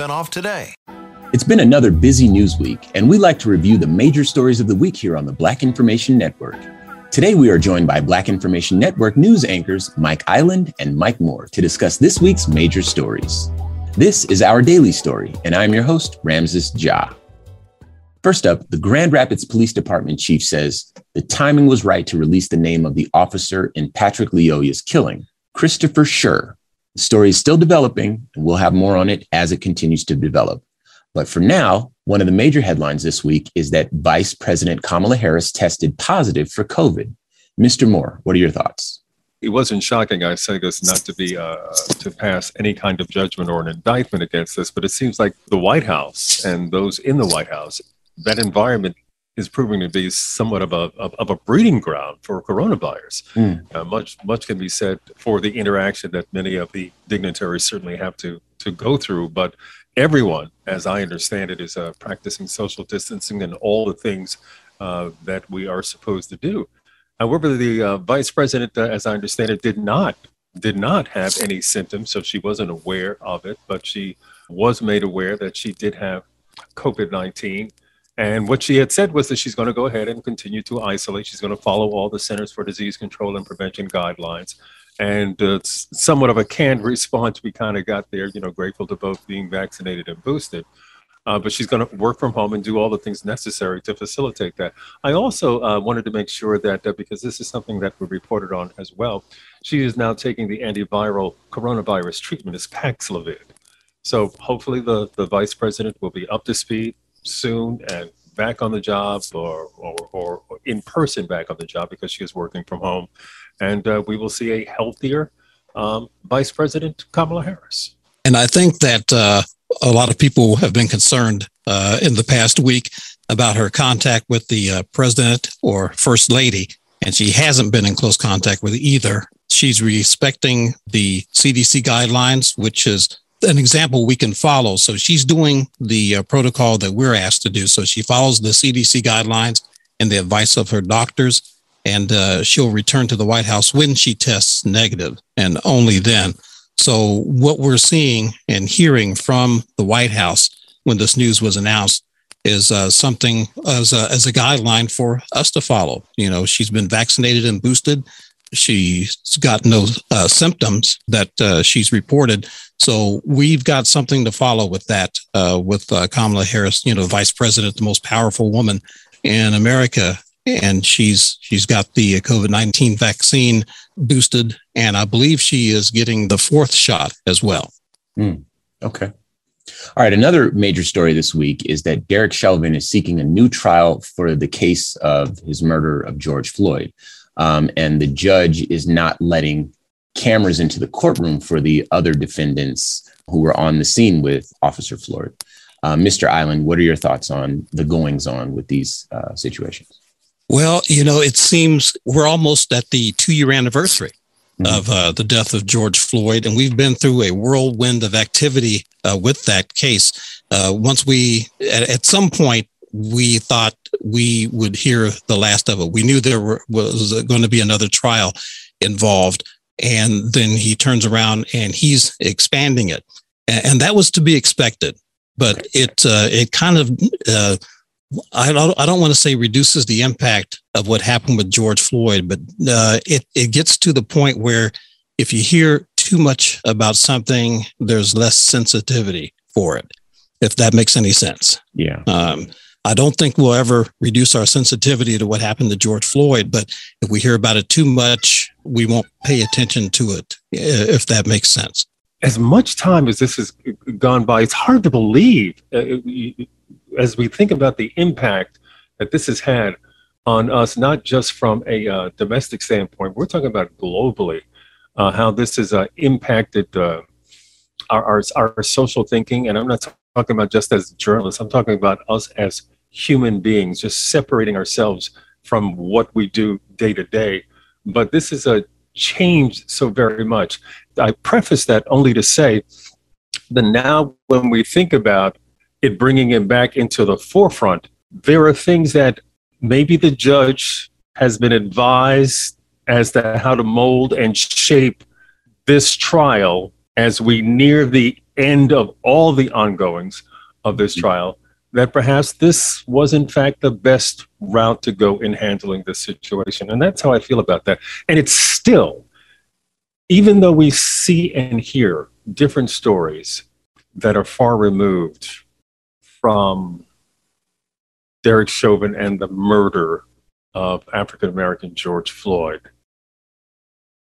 off today. It's been another busy news week, and we like to review the major stories of the week here on the Black Information Network. Today, we are joined by Black Information Network news anchors Mike Island and Mike Moore to discuss this week's major stories. This is our daily story, and I'm your host, Ramses Ja. First up, the Grand Rapids Police Department chief says the timing was right to release the name of the officer in Patrick Lyoya's killing, Christopher Schurr. The story is still developing, and we'll have more on it as it continues to develop. But for now, one of the major headlines this week is that Vice President Kamala Harris tested positive for COVID. Mr. Moore, what are your thoughts? It wasn't shocking, I say this not to be uh, to pass any kind of judgment or an indictment against this, but it seems like the White House and those in the White House that environment is proving to be somewhat of a of, of a breeding ground for coronavirus. Mm. Uh, much much can be said for the interaction that many of the dignitaries certainly have to to go through, but everyone, as I understand it, is uh, practicing social distancing and all the things uh, that we are supposed to do. However, the uh, vice president, uh, as I understand it, did not did not have any symptoms, so she wasn't aware of it, but she was made aware that she did have COVID nineteen and what she had said was that she's going to go ahead and continue to isolate. She's going to follow all the Centers for Disease Control and Prevention guidelines. And uh, somewhat of a canned response we kind of got there, you know, grateful to both being vaccinated and boosted. Uh, but she's going to work from home and do all the things necessary to facilitate that. I also uh, wanted to make sure that, uh, because this is something that we reported on as well, she is now taking the antiviral coronavirus treatment as Paxlovid. So hopefully the, the vice president will be up to speed, soon and back on the job or, or, or, in person back on the job because she is working from home. And uh, we will see a healthier um, Vice President Kamala Harris. And I think that uh, a lot of people have been concerned uh, in the past week about her contact with the uh, president or first lady, and she hasn't been in close contact with either. She's respecting the CDC guidelines, which is an example we can follow. So she's doing the uh, protocol that we're asked to do. So she follows the CDC guidelines and the advice of her doctors, and uh, she'll return to the White House when she tests negative, and only then. So what we're seeing and hearing from the White House when this news was announced is uh, something as a, as a guideline for us to follow. You know, she's been vaccinated and boosted. She's got no uh, symptoms that uh, she's reported. So we've got something to follow with that, uh, with uh, Kamala Harris, you know, vice president, the most powerful woman in America. And she's she's got the COVID nineteen vaccine boosted, and I believe she is getting the fourth shot as well. Mm, okay. All right. Another major story this week is that Derek Chauvin is seeking a new trial for the case of his murder of George Floyd. Um, and the judge is not letting cameras into the courtroom for the other defendants who were on the scene with Officer Floyd. Uh, Mr. Island, what are your thoughts on the goings on with these uh, situations? Well, you know, it seems we're almost at the two year anniversary mm-hmm. of uh, the death of George Floyd, and we've been through a whirlwind of activity uh, with that case. Uh, once we, at, at, some point, we thought we would hear the last of it. We knew there were, was going to be another trial involved, and then he turns around and he's expanding it, and, and that was to be expected. But it uh, it kind of uh, I don't, I don't want to say reduces the impact of what happened with George Floyd, but uh, it, it gets to the point where if you hear too much about something, there's less sensitivity for it, if that makes any sense. Yeah. Um, I don't think we'll ever reduce our sensitivity to what happened to George Floyd, but if we hear about it too much, we won't pay attention to it, if that makes sense. As much time as this has gone by, it's hard to believe. Uh, as we think about the impact that this has had on us, not just from a uh, domestic standpoint, we're talking about globally, uh, how this has uh, impacted uh, our, our, our social thinking. And I'm not talking about just as journalists, I'm talking about us as human beings, just separating ourselves from what we do day to day. But this is a changed so very much. I preface that only to say that now when we think about it bringing it back into the forefront. There are things that maybe the judge has been advised as to how to mold and shape this trial as we near the end of all the ongoings of this mm-hmm. trial that perhaps this was in fact the best route to go in handling this situation and that's how i feel about that and it's still even though we see and hear different stories that are far removed from Derek Chauvin and the murder of African American George Floyd,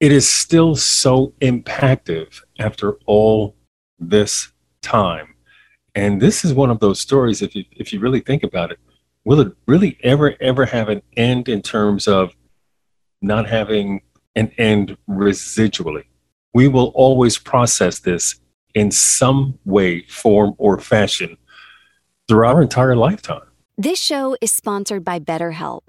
it is still so impactful after all this time. And this is one of those stories, if you, if you really think about it, will it really ever, ever have an end in terms of not having an end residually? We will always process this in some way, form, or fashion through our entire lifetime. This show is sponsored by BetterHelp.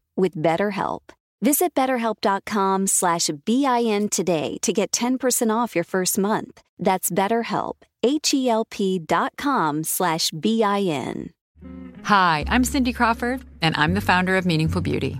with BetterHelp. Visit betterhelp.com slash BIN today to get 10% off your first month. That's BetterHelp, H-E-L-P dot com slash BIN. Hi, I'm Cindy Crawford, and I'm the founder of Meaningful Beauty.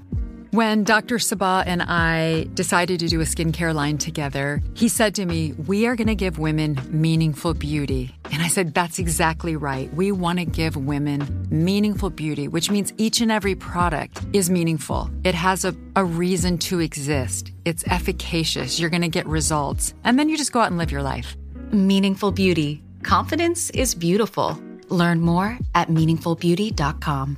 When Dr. Sebagh and I decided to do a skincare line together, he said to me, We are going to give women meaningful beauty. And I said, That's exactly right. We want to give women meaningful beauty, which means each and every product is meaningful. It has a, a reason to exist, it's efficacious. You're going to get results. And then you just go out and live your life. Meaningful Beauty. Confidence is beautiful. Learn more at meaningfulbeauty.com.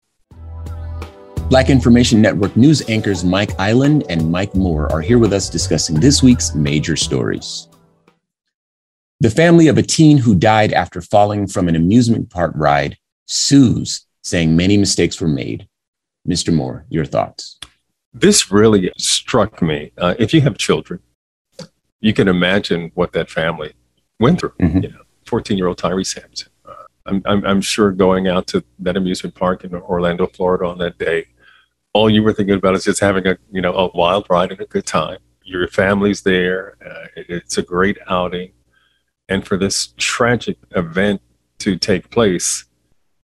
Black Information Network news anchors Mike Island and Mike Moore are here with us discussing this week's major stories. The family of a teen who died after falling from an amusement park ride sues, saying many mistakes were made. Mr. Moore, your thoughts? This really struck me. Uh, if you have children, you can imagine what that family went through. Mhm. You know, 14 year old Tyree Sampson. Uh, I'm, I'm, I'm sure going out to that amusement park in Orlando, Florida on that day, all you were thinking about is just having a, you know, a wild ride and a good time. Your family's there. Uh, it- it's a great outing. And for this tragic event to take place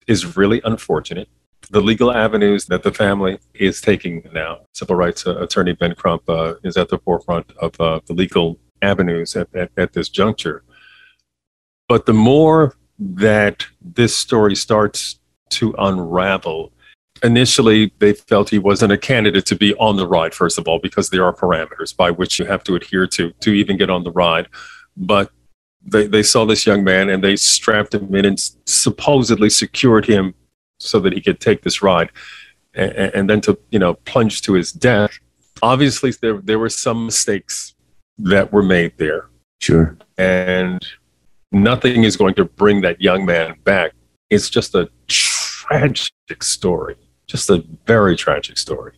is really unfortunate. The legal avenues that the family is taking now, civil rights uh, attorney Ben Crump uh, is at the forefront of uh, the legal avenues at, at, at this juncture. But the more that this story starts to unravel, initially they felt he wasn't a candidate to be on the ride, first of all, because there are parameters by which you have to adhere to to even get on the ride. But they, they saw this young man and they strapped him in and supposedly secured him so that he could take this ride. And, and then to you know plunge to his death. Obviously there, there were some mistakes that were made there. Sure. and nothing is going to bring that young man back. It's just a tragic story just a very tragic story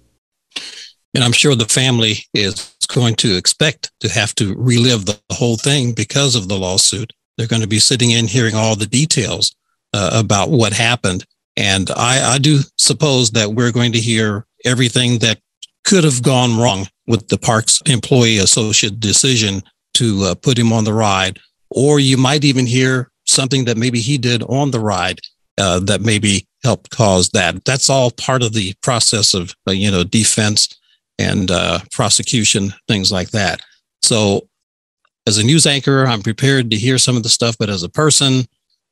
And I'm sure the family is going to expect to have to relive the whole thing because of the lawsuit. They're going to be sitting in hearing all the details uh, about what happened. And I, I do suppose that we're going to hear everything that could have gone wrong with the park's employee associate decision to uh, put him on the ride. Or you might even hear something that maybe he did on the ride uh, that maybe helped cause that. That's all part of the process of, uh, you know, defense and uh, prosecution, things like that. So, as a news anchor, I'm prepared to hear some of the stuff, but as a person,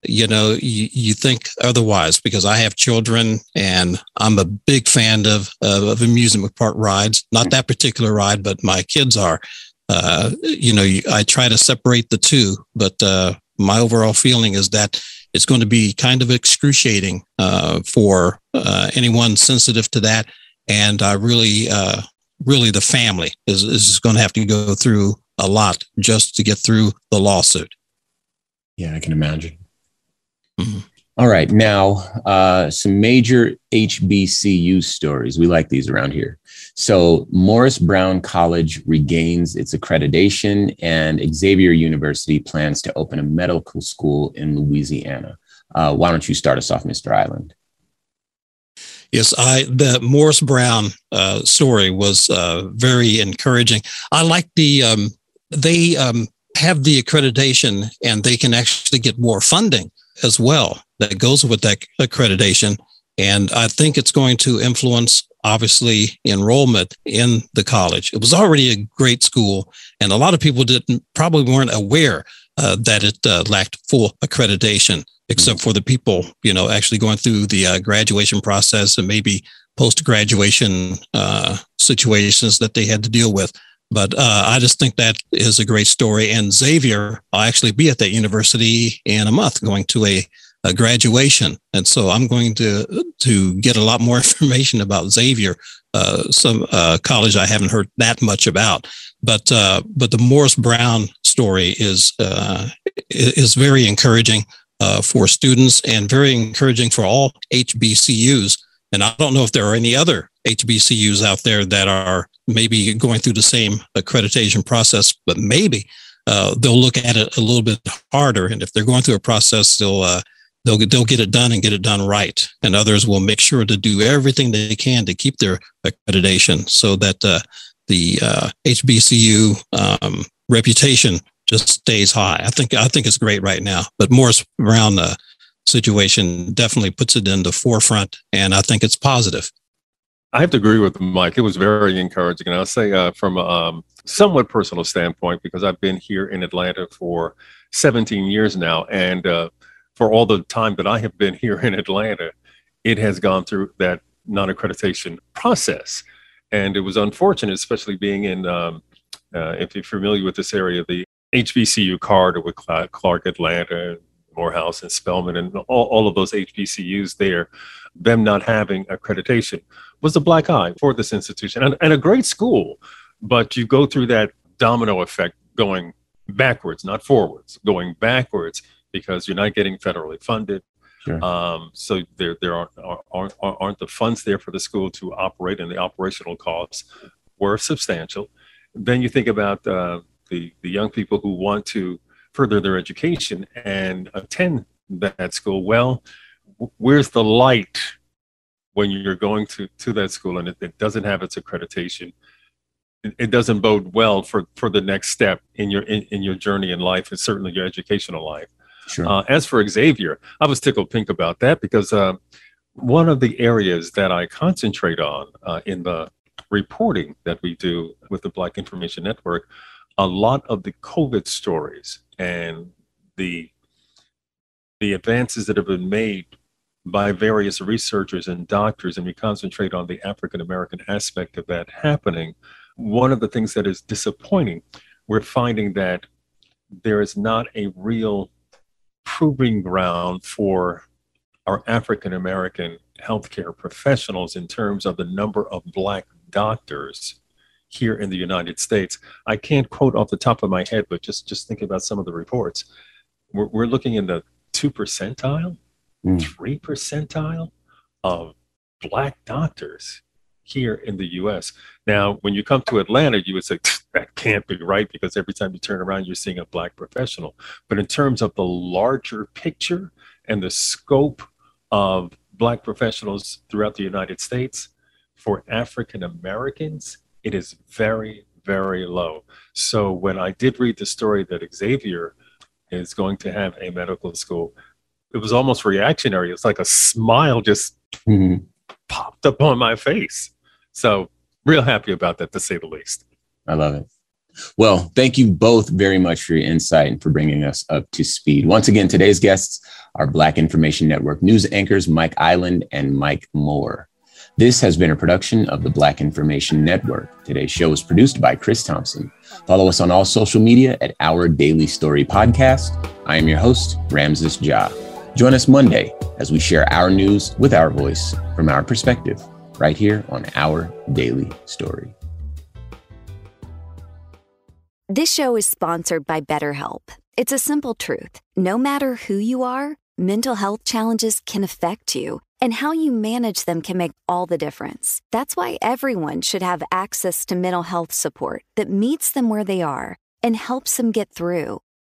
you know, you, you think otherwise because I have children and I'm a big fan of, of, of amusement park rides. Not that particular ride, but my kids are. Uh, you know, I try to separate the two, but uh, my overall feeling is that it's going to be kind of excruciating uh, for uh, anyone sensitive to that. And I really, uh, really, the family is, is going to have to go through a lot just to get through the lawsuit. Yeah, I can imagine. Mhm. All right. Now, uh, some major HBCU stories. We like these around here. So, Morris Brown College regains its accreditation, and Xavier University plans to open a medical school in Louisiana. Uh, why don't you start us off, Mr. Island? Yes, I the Morris Brown uh, story was uh, very encouraging. I like the um, they um, have the accreditation and they can actually get more funding as well that goes with that accreditation, and I think it's going to influence obviously enrollment in the college. It was already a great school, and a lot of people didn't probably weren't aware uh, that it uh, lacked full accreditation except for the people, you know, actually going through the uh, graduation process and maybe post graduation uh, situations that they had to deal with. But uh, I just think that is a great story. And Xavier, I'll actually be at that university in a month going to a, a graduation. And so I'm going to, to get a lot more information about Xavier, uh, some uh, college I haven't heard that much about. But, uh, but the Morris Brown story is, uh, is very encouraging uh, for students and very encouraging for all HBCUs. And I don't know if there are any other HBCUs out there that are maybe going through the same accreditation process, but maybe uh, they'll look at it a little bit harder. And if they're going through a process, they'll uh, they'll they'll get it done and get it done right. And others will make sure to do everything they can to keep their accreditation so that uh, the uh, HBCU um, reputation just stays high. I think I think it's great right now. But Morris Brown uh, situation definitely puts it in the forefront, and I think it's positive. I have to agree with Mike. It was very encouraging. And I'll say uh, from a um, somewhat personal standpoint, because I've been here in Atlanta for 17 years now. And uh, for all the time that I have been here in Atlanta, it has gone through that non accreditation process. And it was unfortunate, especially being in, um, uh, if you're familiar with this area, the HBCU corridor with Clark, Atlanta, Morehouse, and Spelman, and all, all of those HBCUs there, them not having accreditation was a black eye for this institution and, and a great school. But you go through that domino effect going backwards, not forwards, going backwards because you're not getting federally funded. Sure. Um, so there, there aren't, aren't, aren't the funds there for the school to operate, and the operational costs were substantial. Then you think about uh, the, the young people who want to further their education and attend that school. Well, where's the light when you're going to, to that school and it, it doesn't have its accreditation? It, it, doesn't bode well for, for the next step in your in, in your journey in life and certainly your educational life. Sure. Uh, as for Xavier, I was tickled pink about that because uh, one of the areas that I concentrate on uh, in the reporting that we do with the Black Information Network, a lot of the COVID stories and the the advances that have been made by various researchers and doctors, and we concentrate on the African American aspect of that happening. One of the things that is disappointing, we're finding that there is not a real proving ground for our African American healthcare professionals in terms of the number of Black doctors here in the United States. I can't quote off the top of my head, but just just thinking about some of the reports, we're, we're looking in the two percentile. Mm. three percentile of Black doctors here in the U.S. Now, when you come to Atlanta, you would say that can't be right because every time you turn around, you're seeing a Black professional. But in terms of the larger picture and the scope of Black professionals throughout the United States, for African Americans, it is very, very low. So when I did read the story that Xavier is going to have a medical school, it was almost reactionary. It's like a smile just mm-hmm. popped up on my face. So real happy about that, to say the least. I love it. Well, thank you both very much for your insight and for bringing us up to speed. Once again, today's guests are Black Information Network news anchors Mike Island and Mike Moore. This has been a production of the Black Information Network. Today's show was produced by Chris Thompson. Follow us on all social media at Our Daily Story Podcast. I am your host, Ramses Ja. Join us Monday as we share our news with our voice from our perspective, right here on Our Daily Story. This show is sponsored by BetterHelp. It's a simple truth. No matter who you are, mental health challenges can affect you, and how you manage them can make all the difference. That's why everyone should have access to mental health support that meets them where they are and helps them get through.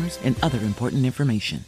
disclaimers, and other important information.